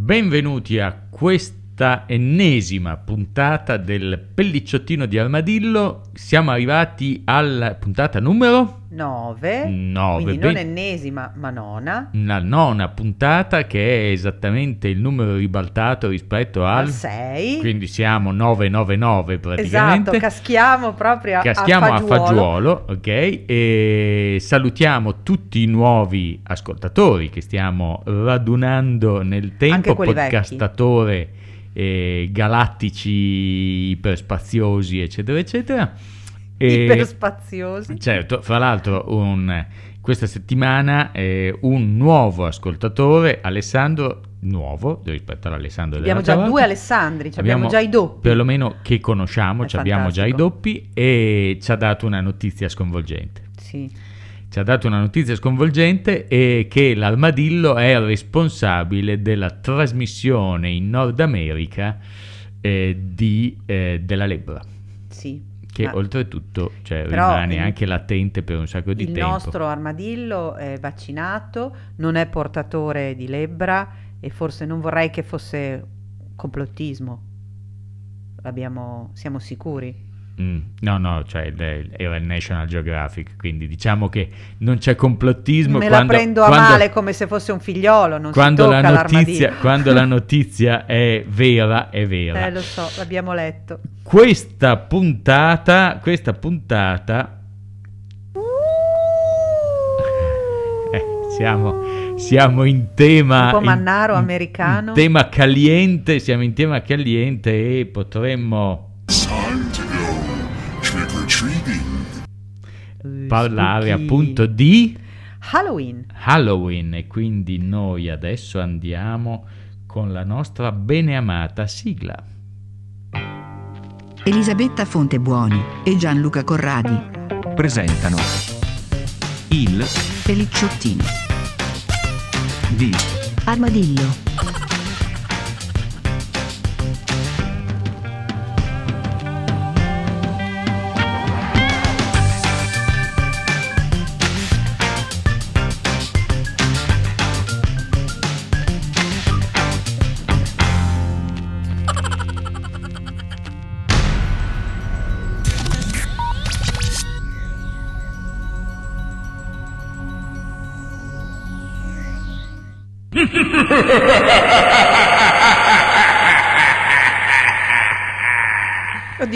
Benvenuti a questa ennesima puntata del pellicciottino di armadillo. Siamo arrivati alla puntata numero 9, 9. quindi non ben- ennesima ma nona, la nona puntata che è esattamente il numero ribaltato rispetto al... al 6. Quindi siamo 999 praticamente. Esatto, caschiamo proprio a, Caschiamo a fagiolo. fagiolo, ok? E salutiamo tutti i nuovi ascoltatori che stiamo radunando nel tempo, quelli vecchi. Eh, galattici, iperspaziosi, eccetera, eccetera. E- Iperspaziosi. Certo, fra l'altro un- questa settimana eh, un nuovo ascoltatore, Alessandro, nuovo rispetto all'Alessandro Abbiamo già due volta. Alessandri, ci abbiamo, già i doppi. Perlomeno che conosciamo, abbiamo già i doppi e ci ha dato una notizia sconvolgente. Sì. Ci ha dato una notizia sconvolgente e che l'armadillo è responsabile della trasmissione in Nord America eh, di, eh, della lebbra, sì. che Ma oltretutto cioè, rimane il- anche latente per un sacco di il tempo. nostro armadillo è vaccinato, non è portatore di lebbra e forse non vorrei che fosse complottismo. Abbiamo- siamo sicuri. Mm, no, no, cioè era il National Geographic, quindi diciamo che non c'è complottismo Me quando, la prendo a quando- male come se fosse un figliolo, non quando si la, notizia, quando la notizia è vera, è vera. Eh, lo so, l'abbiamo letto. Questa puntata, questa puntata, eh, siamo, siamo in tema... Un po' mannaro in- americano. in tema caliente, siamo in tema caliente e potremmo parlare Spooky. appunto di Halloween. Halloween e quindi noi adesso andiamo con la nostra beneamata sigla. Elisabetta Fontebuoni e Gianluca Corradi, presentano il Pelicciottino, di Armadillo,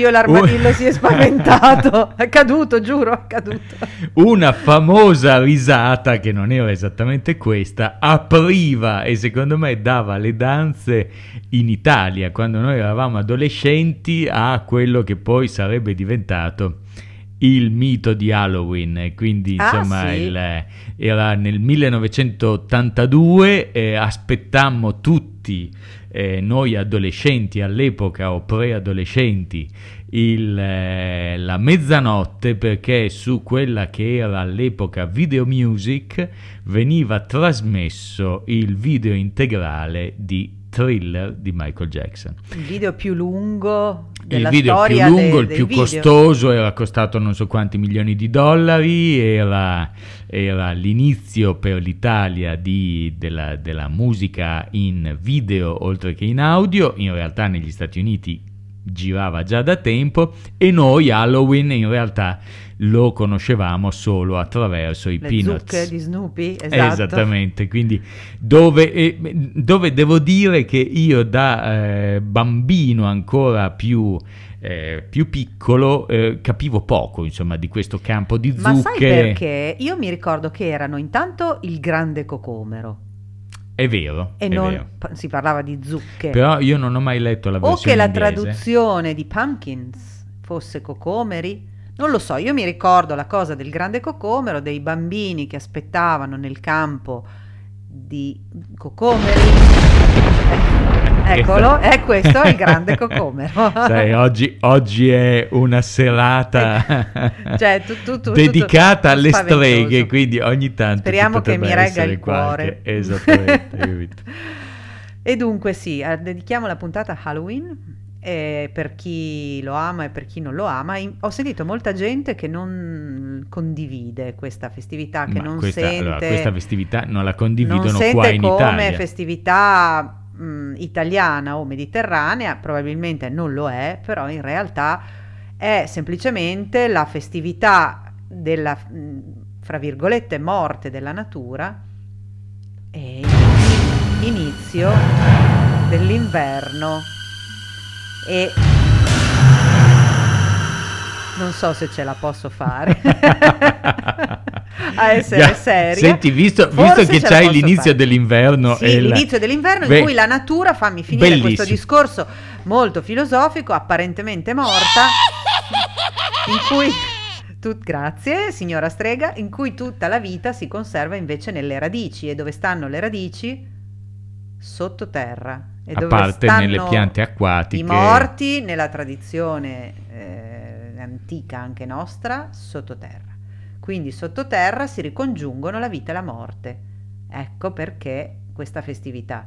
Oddio, l'armadillo si è spaventato. È caduto, giuro, è caduto. Una famosa risata che non era esattamente questa, apriva e secondo me dava le danze in Italia quando noi eravamo adolescenti a quello che poi sarebbe diventato il mito di Halloween. Quindi Ah, insomma sì? il- era nel 1982, eh, aspettammo tutti eh, noi adolescenti all'epoca o preadolescenti il, eh, la mezzanotte perché su quella che era all'epoca Video Music veniva trasmesso il video integrale di Thriller di Michael Jackson. Il video più lungo Il della video più lungo, de- il più video. costoso, era costato non so quanti milioni di dollari, era, era l'inizio per l'Italia di- della, della musica in video oltre che in audio, in realtà negli Stati Uniti girava già da tempo e noi Halloween in realtà lo conoscevamo solo attraverso i Le Peanuts. zucche di Snoopy, esatto. Esattamente, quindi dove, eh, dove devo dire che io da eh, bambino ancora più, eh, più piccolo eh, capivo poco insomma di questo campo di Ma sai zucche. perché? Io mi ricordo che erano intanto il grande cocomero È vero, e è non vero. pa- si parlava di zucche. Però io non ho mai letto la o versione che la inglese. traduzione di pumpkins fosse cocomeri. Non lo so, io mi ricordo la cosa del grande cocomero, dei bambini che aspettavano nel campo di cocomeri. Eh, Eccolo, è questo è il grande cocomero. Sai, oggi, oggi è una serata Cioè, tu- tu- tu- dedicata alle spaventoso. streghe, quindi ogni tanto Speriamo che mi regga il qualche- cuore. Esattamente, e dunque sì, eh, dedichiamo la puntata a Halloween eh, per chi lo ama e per chi non lo ama. In- ho sentito molta gente che non condivide questa festività, che Ma non questa, sente... allora, questa festività non la condividono non sente qua in come Italia. festività mh, italiana o mediterranea, probabilmente non lo è, però in realtà è semplicemente la festività della, mh, fra virgolette, morte della natura e inizio dell'inverno. E non so se ce la posso fare a essere Già, seria. Senti, visto, visto che c'hai l'inizio fare. dell'inverno Sì, il- l'inizio dell'inverno Beh, in cui la natura, fammi finire bellissimo. questo discorso molto filosofico, apparentemente morta, in cui tu- grazie signora strega, in cui tutta la vita si conserva invece nelle radici e dove stanno le radici? Sottoterra. E a parte nelle piante acquatiche. i morti nella tradizione eh, antica anche nostra sottoterra. Quindi sottoterra si ricongiungono la vita e la morte. Ecco perché questa festività,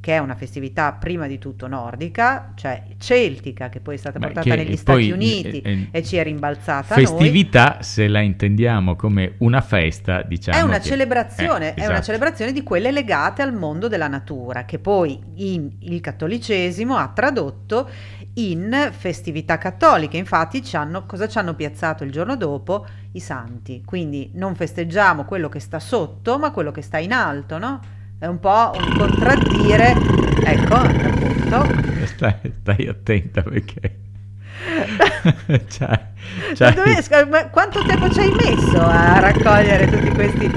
che è una festività prima di tutto nordica, cioè celtica, che poi è stata Beh, portata negli Stati Uniti eh, eh, e ci è rimbalzata a noi. Festività, se la intendiamo come una festa, diciamo È una che- celebrazione, eh, è una esatto. celebrazione di quelle legate al mondo della natura, che poi in- il cattolicesimo ha tradotto in festività cattoliche. Infatti, ci hanno- cosa ci hanno piazzato il giorno dopo? I santi. Quindi non festeggiamo quello che sta sotto, ma quello che sta in alto, no? È un po' un contraddire, ecco, appunto. Stai, stai attenta perché... Ma c'hai- dove- quanto tempo ci hai messo a raccogliere tutti questi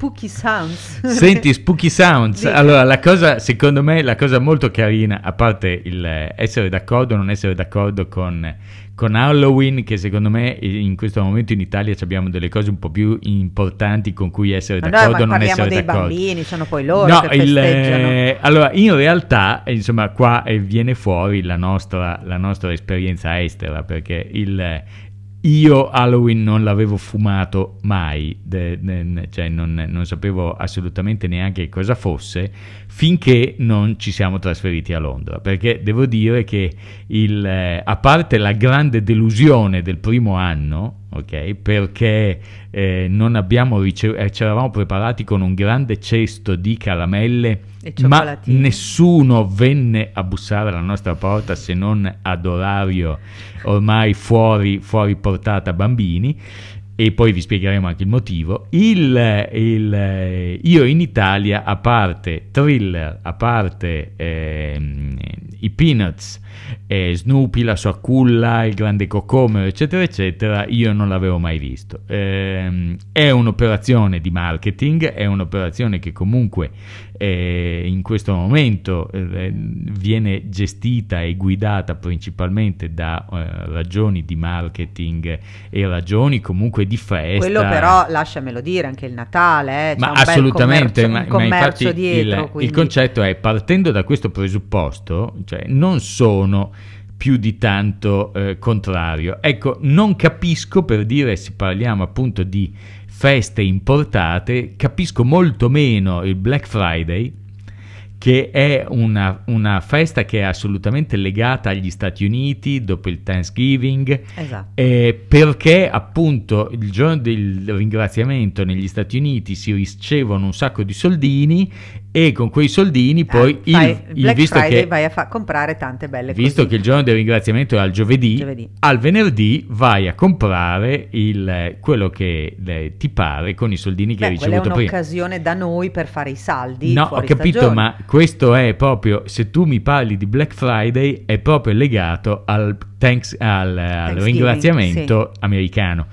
spooky sounds? Senti, Spooky Sounds. Dica. Allora, la cosa, secondo me, la cosa molto carina, a parte il eh, essere d'accordo o non essere d'accordo con, con Halloween, che secondo me in questo momento in Italia abbiamo delle cose un po' più importanti con cui essere Ma d'accordo ma o non parliamo essere dei d'accordo. bambini, sono poi loro No, che il, eh, allora in realtà, eh, insomma, qua eh, viene fuori la nostra, la nostra esperienza estera, perché il, io Halloween non l'avevo fumato mai, de- de- cioè non, non sapevo assolutamente neanche cosa fosse, finché non ci siamo trasferiti a Londra, perché devo dire che il, eh, a parte la grande delusione del primo anno, ok, perché eh, non abbiamo ricevuto, ci eravamo preparati con un grande cesto di caramelle, E ma nessuno venne a bussare alla nostra porta se non ad orario ormai fuori, fuori portata bambini. E poi vi spiegheremo anche il motivo. Il, il- io in Italia, a parte thriller, a parte ehm, i Peanuts, eh, Snoopy, la sua culla, il grande cocomero, eccetera, eccetera, io non l'avevo mai visto. Ehm, è un'operazione di marketing, è un'operazione che comunque eh, in questo momento eh, viene gestita e guidata principalmente da eh, ragioni di marketing e ragioni comunque di festa. Quello però, lasciamelo dire, anche il Natale, eh, Ma assolutamente, commercio, ma, ma infatti dietro. il, il concetto è partendo da questo presupposto, cioè non sono più di tanto eh, contrario. Ecco, non capisco per dire se parliamo appunto di feste importate, capisco molto meno il Black Friday che è una, una festa che è assolutamente legata agli Stati Uniti dopo il Thanksgiving, Esatto. eh, perché appunto il giorno del ringraziamento negli Stati Uniti si ricevono un sacco di soldini e con quei soldini poi fai- il, il- visto, Friday che, vai a fa- comprare tante belle visto così. che il giorno del ringraziamento è al giovedì, Giovedì. al venerdì vai a comprare il- quello che eh, ti pare con i soldini che hai Beh, è ricevuto prima. un'occasione da noi per fare i saldi. No, ho capito, stagione. ma questo è proprio, se tu mi parli di Black Friday, è proprio legato al, thanks- al, al ringraziamento americano.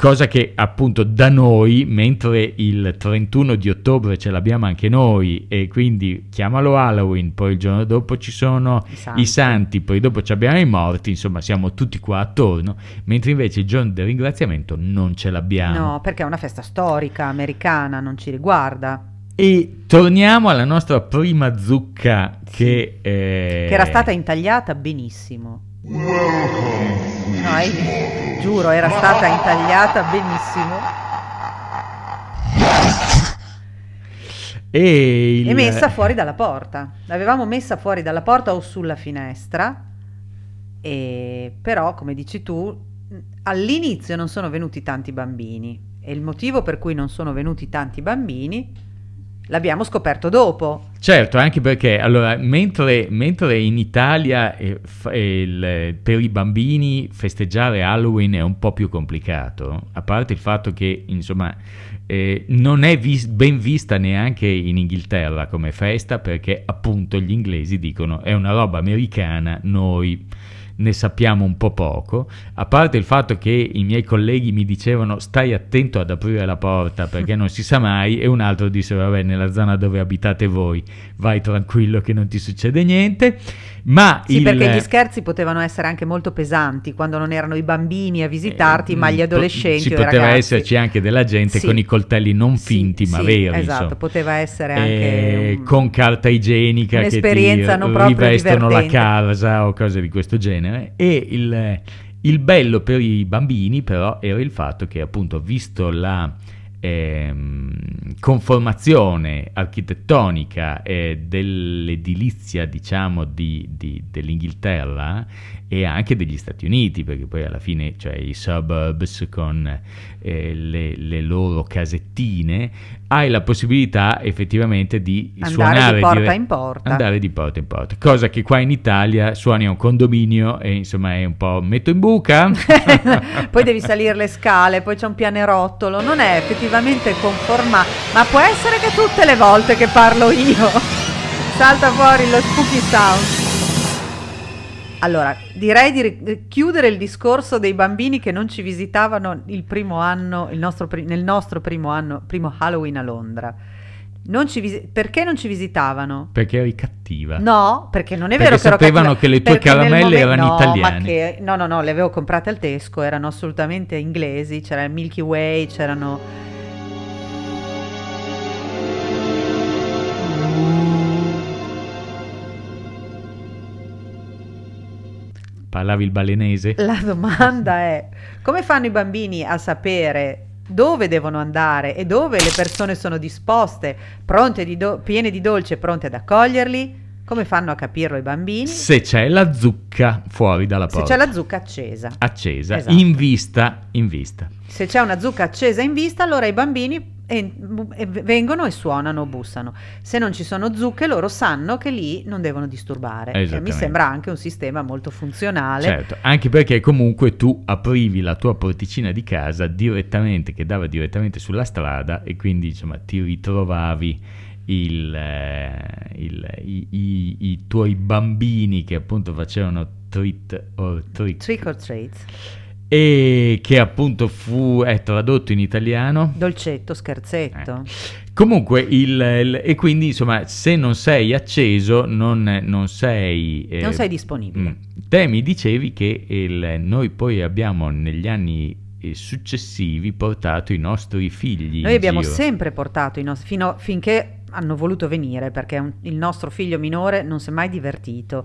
Cosa che appunto da noi, mentre il 31 di ottobre ce l'abbiamo anche noi e quindi chiamalo Halloween, poi il giorno dopo ci sono I santi. i santi, poi dopo ci abbiamo i morti, insomma siamo tutti qua attorno, mentre invece il giorno del ringraziamento non ce l'abbiamo. No, perché è una festa storica americana, non ci riguarda. E torniamo alla nostra prima zucca che, eh, Che era stata intagliata benissimo. Eh, giuro, era stata intagliata benissimo e, il- e messa fuori dalla porta. L'avevamo messa fuori dalla porta o sulla finestra, e però, come dici tu, all'inizio non sono venuti tanti bambini e il motivo per cui non sono venuti tanti bambini l'abbiamo scoperto dopo. Certo, anche perché allora, mentre, mentre in Italia eh, fa- eh, il- per i bambini festeggiare Halloween è un po' più complicato, a parte il fatto che insomma eh, non è vis- ben vista neanche in Inghilterra come festa perché appunto gli inglesi dicono è una roba americana, noi ne sappiamo un po' poco, a parte il fatto che i miei colleghi mi dicevano stai attento ad aprire la porta perché non si sa mai e un altro disse vabbè nella zona dove abitate voi vai tranquillo che non ti succede niente, ma Sì, il... perché gli scherzi potevano essere anche molto pesanti quando non erano i bambini a visitarti, eh, ma gli adolescenti. Ci poteva ragazzi. esserci anche della gente Sì. con i coltelli non Sì, finti ma sì, veri. Esatto, insomma. poteva essere Eh, anche un- con carta igienica che ti non rivestono la casa o cose di questo genere e il, il bello per i bambini però era il fatto che appunto visto la ehm, conformazione architettonica eh, dell'edilizia diciamo di, di- dell'Inghilterra e anche degli Stati Uniti perché poi alla fine cioè i suburbs con eh, le, le loro casettine hai la possibilità effettivamente di Andare suonare di porta dire- in porta. andare di porta in porta cosa che qua in Italia suoni a un condominio e insomma è un po' metto in buca poi devi salire le scale, poi c'è un pianerottolo, non è effettivamente conforma, ma può essere che tutte le volte che parlo io salta fuori lo spooky sound. Allora, direi di chiudere il discorso dei bambini che non ci visitavano il primo anno, il nostro nel nostro primo anno, primo Halloween a Londra. Non ci visi- perché non ci visitavano? perché eri cattiva No, perché non è Perché vero che ero sapevano cattiva, che le tue caramelle momen- erano no, italiane. Che, no, no, no, le avevo comprate al Tesco, erano assolutamente inglesi, c'era il Milky Way, c'erano... parlavi il balenese La domanda è, come fanno i bambini a sapere dove devono andare e dove le persone sono disposte, pronte di do- piene di dolce, pronte ad accoglierli? Come fanno a capirlo i bambini? Se se c'è la zucca fuori dalla porta c'è la zucca accesa. accesa Esatto. in vista in vista Se c'è una zucca accesa in vista, allora i bambini en- e vengono e suonano bussano. Se non ci sono zucche, loro sanno che lì non devono disturbare. E mi sembra anche un sistema molto funzionale. Certo, anche perché comunque tu aprivi la tua porticina di casa direttamente, che dava direttamente sulla strada e quindi insomma ti ritrovavi il, eh, il- i, i- i tuoi bambini che appunto facevano treat or trick Trick or treat. E che appunto fu è tradotto in italiano. Dolcetto, scherzetto. Comunque, il, il- e quindi insomma, se non sei acceso, non, non sei. eh, Non sei disponibile. mm. Te mi dicevi che il- noi poi abbiamo negli anni eh, successivi portato i nostri figli. Noi abbiamo giro. sempre portato i nostri fino finché hanno voluto venire perché un- il nostro figlio minore non si è mai divertito.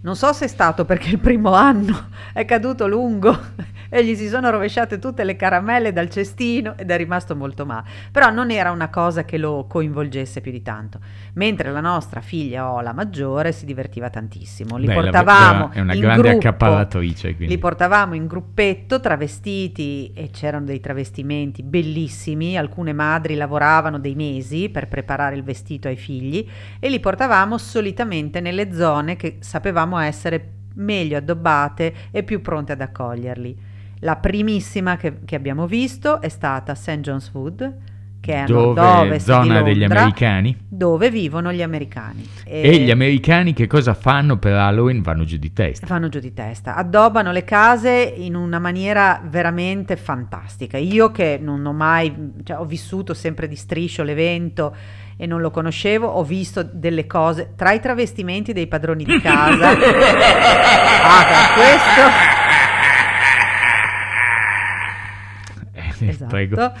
Non so se è stato perché il primo anno è caduto lungo e gli si sono rovesciate tutte le caramelle dal cestino ed è rimasto molto male. Però non era una cosa che lo coinvolgesse più di tanto. Mentre la nostra figlia Ola maggiore si divertiva tantissimo. Li Beh, la- portavamo È una grande gruppo. Quindi. Li portavamo in gruppetto travestiti e c'erano dei travestimenti bellissimi, alcune madri lavoravano dei mesi per preparare il vestito ai figli e li portavamo solitamente nelle zone che sapevamo essere meglio addobbate e più pronte ad accoglierli. La primissima che, che abbiamo visto è stata St. John's Wood, che è a dove, nord-ovest zona degli Londra, americani. dove vivono gli americani. E gli americani che cosa fanno per Halloween? Vanno giù di testa. Vanno giù di testa, addobbano le case in una maniera veramente fantastica. Io che non ho mai, cioè, ho vissuto sempre di striscio l'evento e non lo conoscevo, ho visto delle cose tra i travestimenti dei padroni di casa. ah, questo. Eh, Esatto. Prego.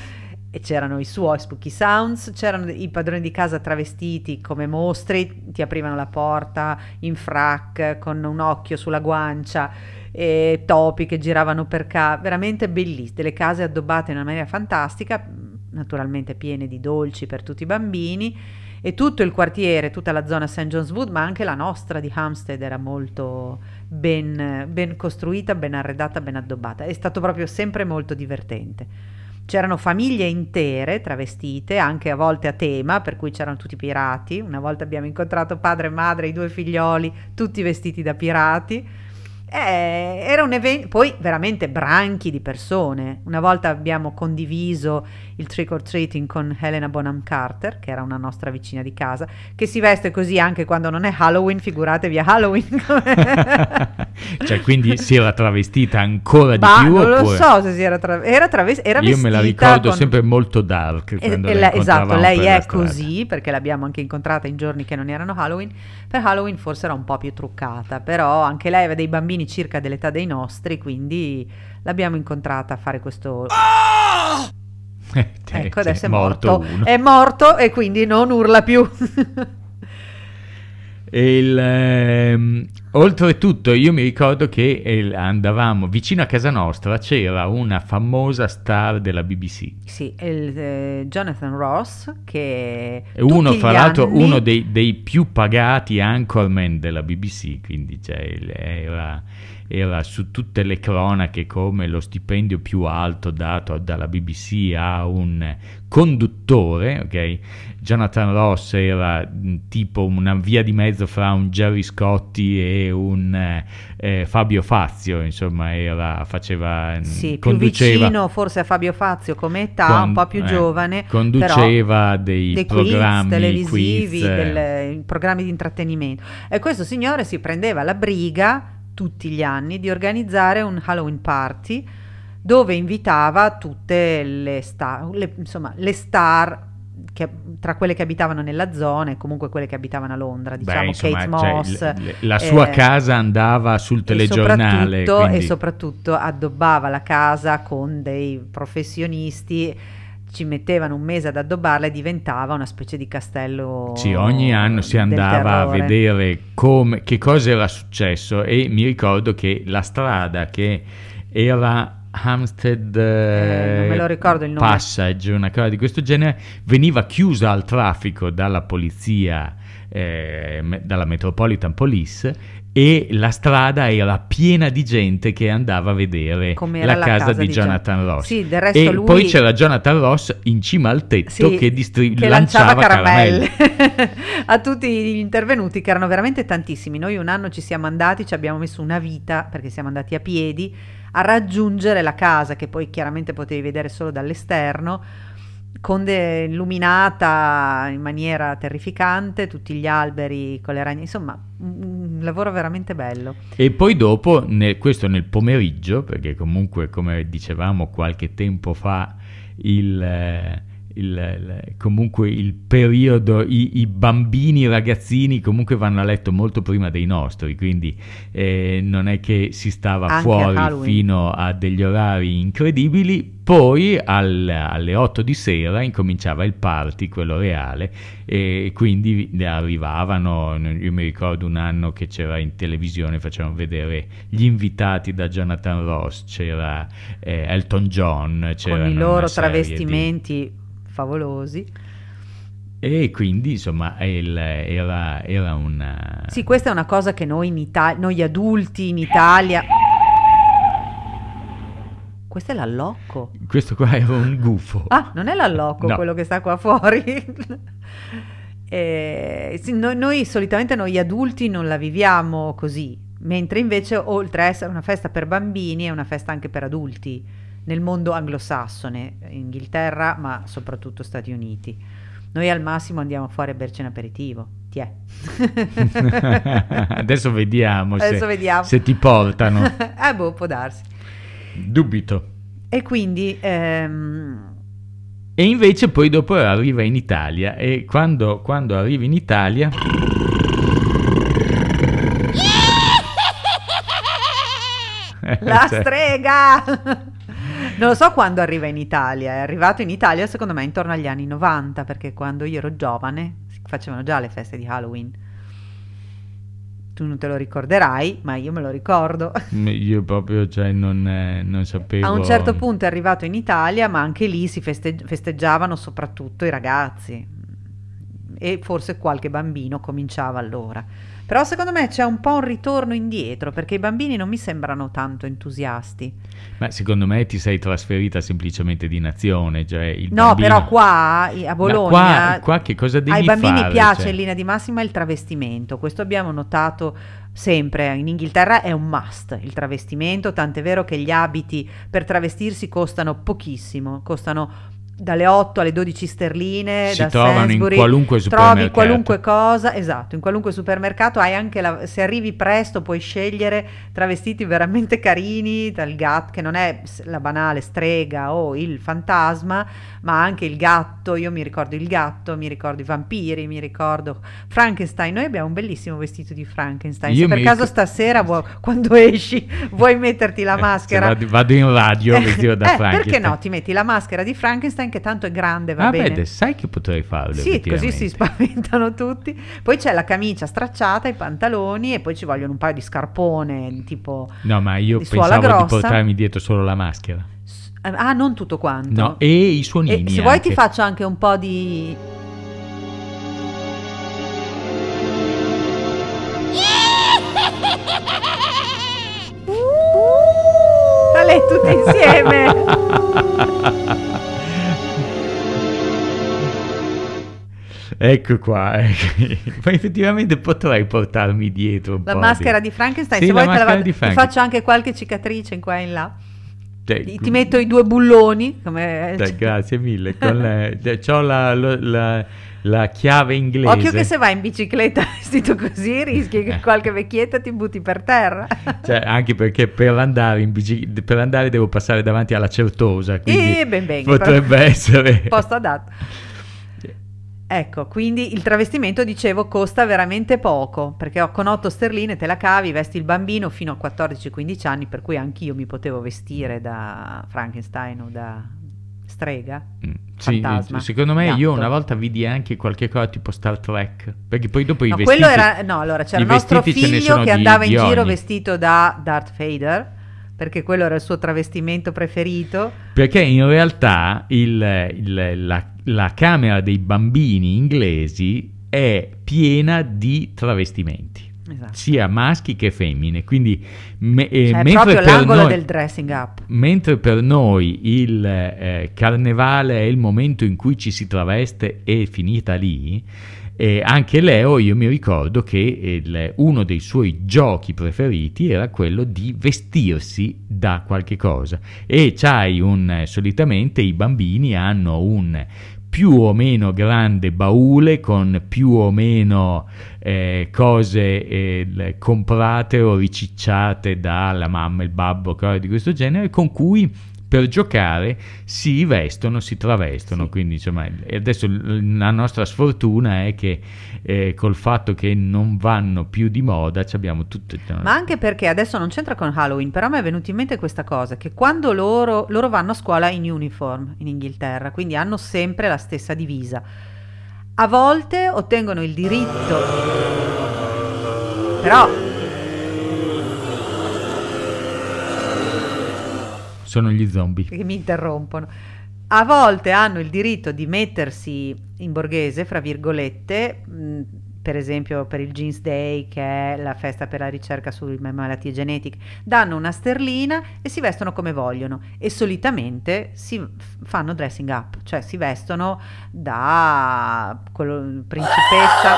E c'erano i suoi spooky sounds, c'erano i padroni di casa travestiti come mostri, ti aprivano la porta in frac con un occhio sulla guancia, e topi che giravano per casa, veramente bellissime, delle case addobbate in una maniera fantastica, naturalmente piene di dolci per tutti i bambini e tutto il quartiere, tutta la zona St. John's Wood, ma anche la nostra di Hampstead era molto ben, ben costruita, ben arredata, ben addobbata. È stato proprio sempre molto divertente. C'erano famiglie intere travestite, anche a volte a tema, per cui c'erano tutti pirati. Una volta abbiamo incontrato padre e madre, i due figlioli, tutti vestiti da pirati. Eh, era un evento, poi veramente branchi di persone. Una volta abbiamo condiviso il trick or treating con Helena Bonham Carter, che era una nostra vicina di casa, che si veste così anche quando non è Halloween, figuratevi a Halloween. cioè, quindi si era travestita ancora di Ma più? non lo oppure- so se si era, tra- era, traves- era Io me la ricordo con- sempre molto dark. E- quando e la esatto, lei è così perché l'abbiamo anche incontrata in giorni che non erano Halloween. Per Halloween forse era un po' più truccata, però anche lei aveva dei bambini circa dell'età dei nostri, quindi l'abbiamo incontrata a fare questo... Cioè, ecco, adesso è morto morto. È morto e quindi non urla più. Il, ehm, oltretutto io mi ricordo che eh, andavamo vicino a casa nostra c'era una famosa star della BBC sì, il, eh, Jonathan Ross che... e uno fra l'altro anni- uno dei, dei più pagati anchorman della BBC quindi cioè, era, era su tutte le cronache come lo stipendio più alto dato dalla BBC a un conduttore ok Jonathan Ross era mh, tipo una via di mezzo fra un Jerry Scotti e un eh, eh, Fabio Fazio, insomma, era, faceva, mh, Sì, più vicino forse a Fabio Fazio come età, con- un po' più eh, giovane, conduceva dei, dei quiz programmi televisivi, quiz, delle- programmi di intrattenimento. E questo signore si prendeva la briga tutti gli anni di organizzare un Halloween party dove invitava tutte le star, le- insomma, le star che- tra quelle che abitavano nella zona e comunque quelle che abitavano a Londra, beh, diciamo insomma, Kate cioè, Moss. le- le- la sua eh, casa andava sul e telegiornale. soprattutto, quindi- e soprattutto addobbava la casa con dei professionisti, ci mettevano un mese ad addobbarla e diventava una specie di castello. Sì, ogni anno si andava a vedere come, che cosa era successo e mi ricordo che la strada che era Hampstead Eh, non me lo ricordo il nome. Passage, una cosa di questo genere, veniva chiusa al traffico dalla polizia, eh, dalla Metropolitan Police e la strada era piena di gente che andava a vedere la, la casa, casa di di Jonathan Ross. Sì, del resto e lui- poi c'era Jonathan Ross in cima al tetto Sì, che, distri- che lanciava, lanciava caramelle. caramelle a tutti gli intervenuti che erano veramente tantissimi. Noi un anno ci siamo andati, ci abbiamo messo una vita perché siamo andati a piedi a raggiungere la casa che poi chiaramente potevi vedere solo dall'esterno con de- illuminata in maniera terrificante, tutti gli alberi con le ragne, insomma, un, lavoro veramente bello. E poi dopo, ne- questo nel pomeriggio, perché comunque come dicevamo qualche tempo fa, il, eh, il- il- comunque il periodo, i, i bambini, i ragazzini comunque vanno a letto molto prima dei nostri, quindi eh, non è che si stava Anche fuori Halloween. fino a degli orari incredibili. Poi al- alle 8 di sera incominciava il party, quello reale, e quindi arrivavano, io mi ricordo un anno che c'era in televisione, facevano vedere gli invitati da Jonathan Ross, c'era eh, Elton John, con c'erano i loro serie di- travestimenti favolosi. E quindi insomma il- era, era una... Sì, questa è una cosa che noi in Italia, noi adulti in Italia. Questo è l'allocco. Questo qua era un gufo. Ah, non è l'allocco No. quello che sta qua fuori. Eh, sì, noi, noi solitamente noi adulti non la viviamo così, mentre invece oltre a essere una festa per bambini è una festa anche per adulti nel mondo anglosassone, Inghilterra, ma soprattutto Stati Uniti. Noi al massimo andiamo fuori a berci un aperitivo. Ti è. Adesso vediamo, Adesso se, vediamo. se ti portano. eh boh, può darsi. Dubito. E quindi ehm, E invece poi dopo arriva in Italia e quando, quando arriva in Italia... la Cioè, strega! Non lo so quando arriva in Italia, è arrivato in Italia secondo me intorno agli anni 90, perché quando io ero giovane facevano già le feste di Halloween. Tu non te lo ricorderai, ma io me lo ricordo. Io proprio cioè, non, eh, non sapevo... A un certo punto è arrivato in Italia, ma anche lì si feste- festeggiavano soprattutto i ragazzi. e forse qualche bambino cominciava allora. Però secondo me c'è un po' un ritorno indietro perché i bambini non mi sembrano tanto entusiasti. Ma secondo me ti sei trasferita semplicemente di nazione. Cioè il No, bambino- però qua a Bologna qua, qua che cosa devi ai bambini fare? piace Cioè, in linea di massima il travestimento. Questo abbiamo notato sempre. In Inghilterra è un must il travestimento, tant'è vero che gli abiti per travestirsi costano pochissimo, costano dalle 8 alle 12 sterline Si da trovano in Sainsbury, qualunque trovi supermercato. qualunque cosa esatto in qualunque supermercato. Hai anche la, se arrivi presto puoi scegliere travestiti veramente carini dal gatto che non è la banale strega o il fantasma ma anche il gatto. Io mi ricordo il gatto mi ricordo i vampiri mi ricordo Frankenstein. Noi abbiamo un bellissimo vestito di Frankenstein. Io se per caso ric- stasera vuoi- quando esci vuoi metterti la eh, maschera? vado, vado in radio vestito da eh, Frankenstein. perché no? Ti metti la maschera di Frankenstein che tanto è grande va Ah, bene vede, sai che potrei farlo sì, così si spaventano tutti. Poi c'è la camicia stracciata, i pantaloni e poi ci vogliono un paio di scarpone, tipo... No, ma io di pensavo di grossa. portarmi dietro solo la maschera. s- Ah, non tutto quanto. No, e i suonini E se vuoi ti faccio anche un po' di... Tutti insieme! Ecco qua, ecco. ma effettivamente potrei portarmi dietro un La po' maschera di Frankenstein, Sì, se la vuoi te la maschera vado- di ti faccio anche qualche cicatrice in qua e in là. Cioè, Ti, metto i due bulloni, come... Dai, grazie mille. Con la, c'ho la, la- la chiave inglese. Occhio che se vai in bicicletta vestito così rischi che Eh. qualche vecchietta ti butti per terra. Cioè, anche perché per andare, in bici- per andare devo passare davanti alla Certosa, quindi E ben venga, potrebbe però- essere... Posto adatto. Ecco, quindi il travestimento, dicevo, costa veramente poco, perché con 8 sterline te la cavi, vesti il bambino fino a 14-15 anni, per cui anch'io mi potevo vestire da Frankenstein o da strega. Mm, Sì, Fantasma, secondo me io gatto. una volta vidi anche qualche cosa tipo Star Trek, perché poi dopo i No, vestiti... quello era, no, allora c'era i il nostro figlio che di- andava in di giro ogni. vestito da Darth Vader, perché quello era il suo travestimento preferito. Perché in realtà il- il- la, la camera dei bambini inglesi è piena di travestimenti, Esatto. sia maschi che femmine. Quindi, me- eh, Cioè, mentre, proprio per l'angolo noi, del dressing up. mentre per noi il eh, carnevale è il momento in cui ci si traveste e è finita lì, eh, anche Leo, io mi ricordo che il- uno dei suoi giochi preferiti era quello di vestirsi da qualche cosa. E c'hai un, eh, solitamente i bambini hanno un più o meno grande baule con più o meno eh, cose eh, comprate o ricicciate dalla mamma, il babbo, cose di questo genere, con cui per giocare si vestono, si travestono. Sì. Quindi, insomma, adesso la nostra sfortuna è che eh, col fatto che non vanno più di moda, ci abbiamo tutte. Ma anche perché adesso non c'entra con Halloween, però mi è venuta in mente questa cosa, che quando loro, loro vanno a scuola in uniform in Inghilterra, quindi hanno sempre la stessa divisa. A volte ottengono il diritto, però sono gli zombie. che mi interrompono. A volte hanno il diritto di mettersi in borghese, fra virgolette, mh, per esempio per il Jeans Day, che è la festa per la ricerca sulle malattie genetiche, danno una sterlina e si vestono come vogliono e solitamente si fanno dressing up, cioè si vestono da principessa,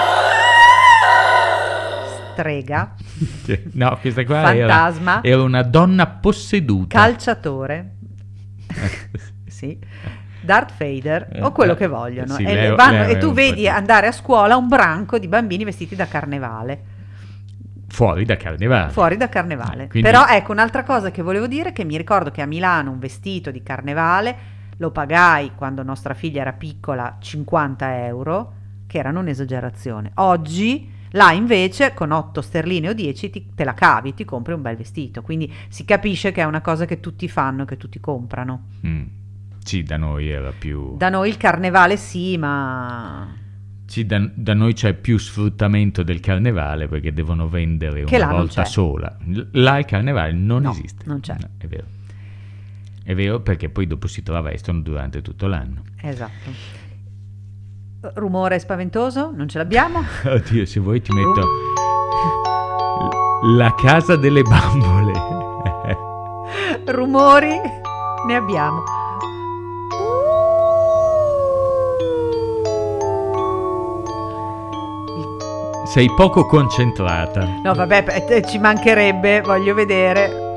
strega, no, questa qua fantasma, era, era una donna posseduta. calciatore. sì. Darth Vader Eh, o quello che vogliono sì, e, Leo- vanno- Leo e tu vedi andare a scuola un branco di bambini vestiti da carnevale Fuori da carnevale. fuori da carnevale Eh, quindi- però ecco un'altra cosa che volevo dire che mi ricordo che a Milano un vestito di carnevale lo pagai quando nostra figlia era piccola 50 euro che erano un'esagerazione oggi là invece con 8 sterline o 10 ti- te la cavi ti compri un bel vestito quindi si capisce che è una cosa che tutti fanno che tutti comprano Mm. Sì, da noi era più... Da noi il carnevale sì, ma Sì, da, da noi c'è più sfruttamento del carnevale perché devono vendere Che una volta sola. Là il carnevale non No, esiste. non c'è. No, è vero. È vero perché poi dopo si travestono durante tutto l'anno. esatto. Rumore spaventoso? Non ce l'abbiamo? Oddio, se vuoi ti metto la casa delle bambole. Rumori? Ne abbiamo. Sei poco concentrata. No, vabbè, ci mancherebbe, voglio vedere.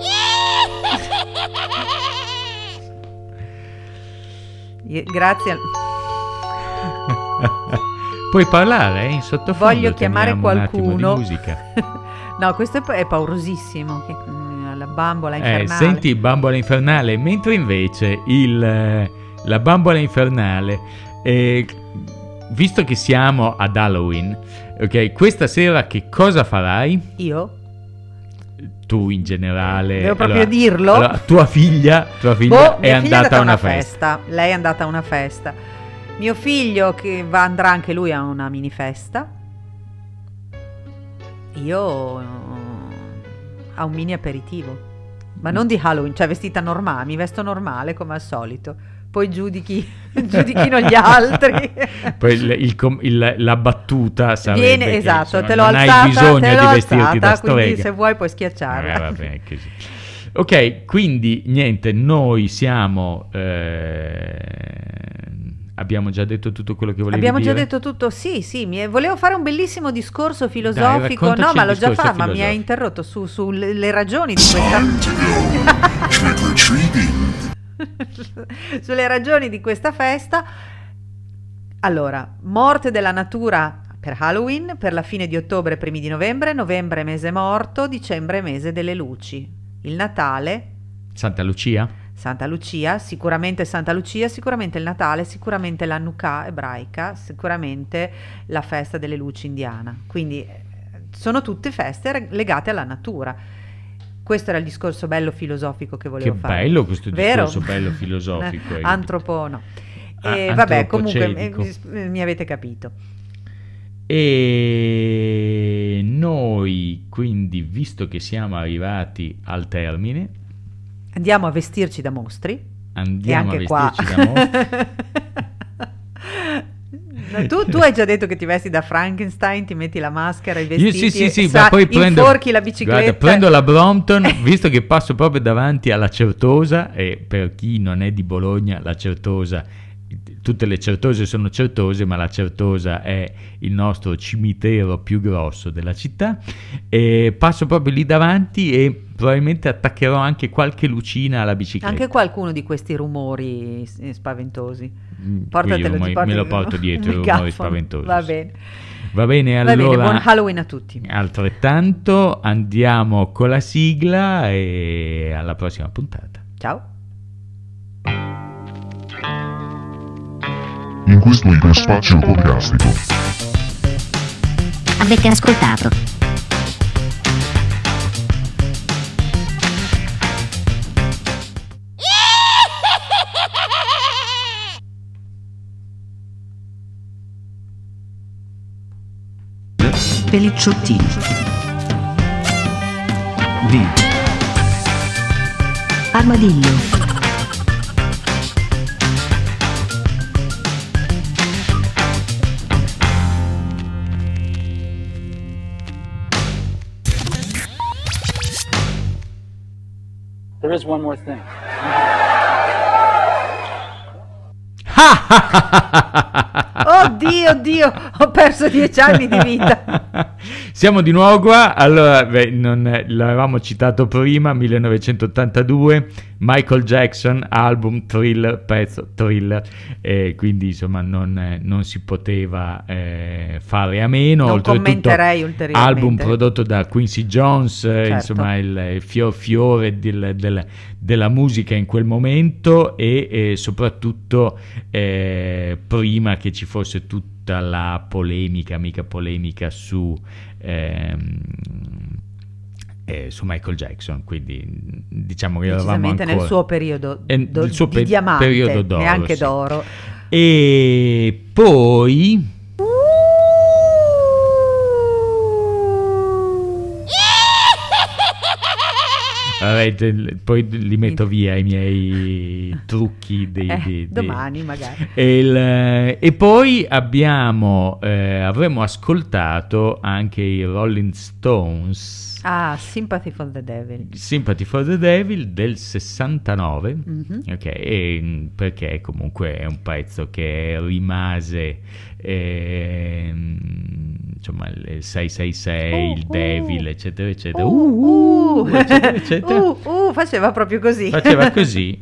Grazie. Puoi parlare eh, in sottofondo. Voglio chiamare qualcuno. musica. No, questo è, pa- è paurosissimo. Mm, la bambola Eh, infernale. senti bambola infernale, mentre invece il, eh, la bambola infernale, eh, visto che siamo ad Halloween, ok, questa sera che cosa farai? Io? Tu in generale. Devo proprio allora- dirlo? allora, tua figlia, tua figlia Boh, è andata a una festa. Lei è andata a una festa. Mio figlio che va, andrà anche lui a una mini festa. Io a un mini aperitivo. Ma non di Halloween, cioè vestita normale, mi vesto normale come al solito. Poi giudichi, giudichino gli altri. Poi il- il com- il- la battuta sarebbe Viene, che, esatto, insomma, te l'ho non alzata, hai bisogno te di l'ho vestirti da alzata, quindi strega. se vuoi puoi schiacciarla. Eh, vabbè, così. Ok, quindi niente, noi siamo... eh, abbiamo già detto tutto quello che volevi Abbiamo già dire? detto tutto, sì, sì, mi- volevo fare un bellissimo discorso filosofico, raccontaci no, ma l'ho già fatto, ma mi hai filosofico. interrotto su- sulle le ragioni di questa... Sulle ragioni di questa festa. Allora, morte della natura per Halloween, per la fine di ottobre, primi di novembre, novembre mese morto, dicembre mese delle luci. Il Natale, Santa Lucia? Santa Lucia, sicuramente Santa Lucia, sicuramente il Natale, sicuramente la Hanukkah ebraica, sicuramente la festa delle luci indiana. Quindi eh, sono tutte feste legate alla natura. Questo era il discorso bello filosofico che volevo Che fare. bello questo Vero? discorso bello filosofico. Eh, Antropo no. Ah, E vabbè, comunque antropocenico. eh, mi avete capito. E noi, quindi, visto che siamo arrivati al termine, Andiamo a vestirci da mostri. andiamo e a anche qua. tu, tu hai già detto che ti vesti da Frankenstein, ti metti la maschera, i Io vestiti, sì, sì, sì, sa- ma poi prendo, inforchi la bicicletta. guarda, prendo la Brompton, visto che passo proprio davanti alla Certosa, e per chi non è di Bologna, la Certosa, tutte le Certose sono Certose, ma la Certosa è il nostro cimitero più grosso della città, e passo proprio lì davanti e probabilmente attaccherò anche qualche lucina alla bicicletta. Anche qualcuno di questi rumori eh, spaventosi. Mm, Portatelo, rumori- porti- me lo porto dietro, i un rumori spaventosi. Va bene. Va bene, Va bene, allora... buon Halloween a tutti. Altrettanto andiamo con la sigla e alla prossima puntata. Ciao. In questo iperspazio podcastico. Avete ascoltato? Pelicciottini. di, Armadillo. There is one more thing. Oddio, oddio, ho perso dieci anni di vita. Siamo di nuovo qua, allora beh, non, eh, l'avevamo citato prima, 1982, Michael Jackson, album Thriller, pezzo Thriller, e quindi insomma non, eh, non si poteva eh, fare a meno. Non Oltretutto. Album prodotto da Quincy Jones, eh, Certo. insomma il, fior fiore del- del- della musica in quel momento e eh, soprattutto eh, prima che ci fosse tutta la polemica, mica polemica su, ehm, eh, su Michael Jackson, quindi diciamo che eravamo ancora... nel suo periodo Eh, do- il suo di pe- diamante, periodo d'oro, neanche sì. d'oro. E poi... Vabbè, te- poi li metto via i miei trucchi dei, Eh, dei- dei- domani magari. E, il- e poi abbiamo eh, avremo ascoltato anche i Rolling Stones Ah, Sympathy for the Devil. Sympathy for the Devil del 69 Mhm. ok mm, perché comunque è un pezzo che rimase ehm, insomma il 666 il Uh, uh. Devil eccetera eccetera Uh, Uh, uh, eccetera, eccetera. uh, uh, faceva proprio così. faceva così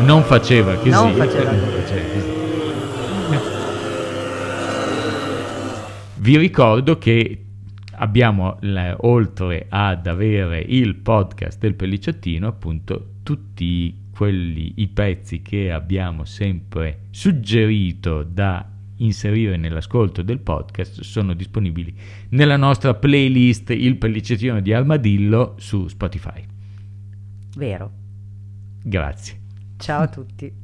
non faceva così Non faceva così. vi ricordo che abbiamo oltre ad avere il podcast del pellicciottino appunto tutti quelli i pezzi che abbiamo sempre suggerito da inserire nell'ascolto del podcast sono disponibili nella nostra playlist il pellicciottino di Armadillo su Spotify Vero. grazie Ciao a tutti.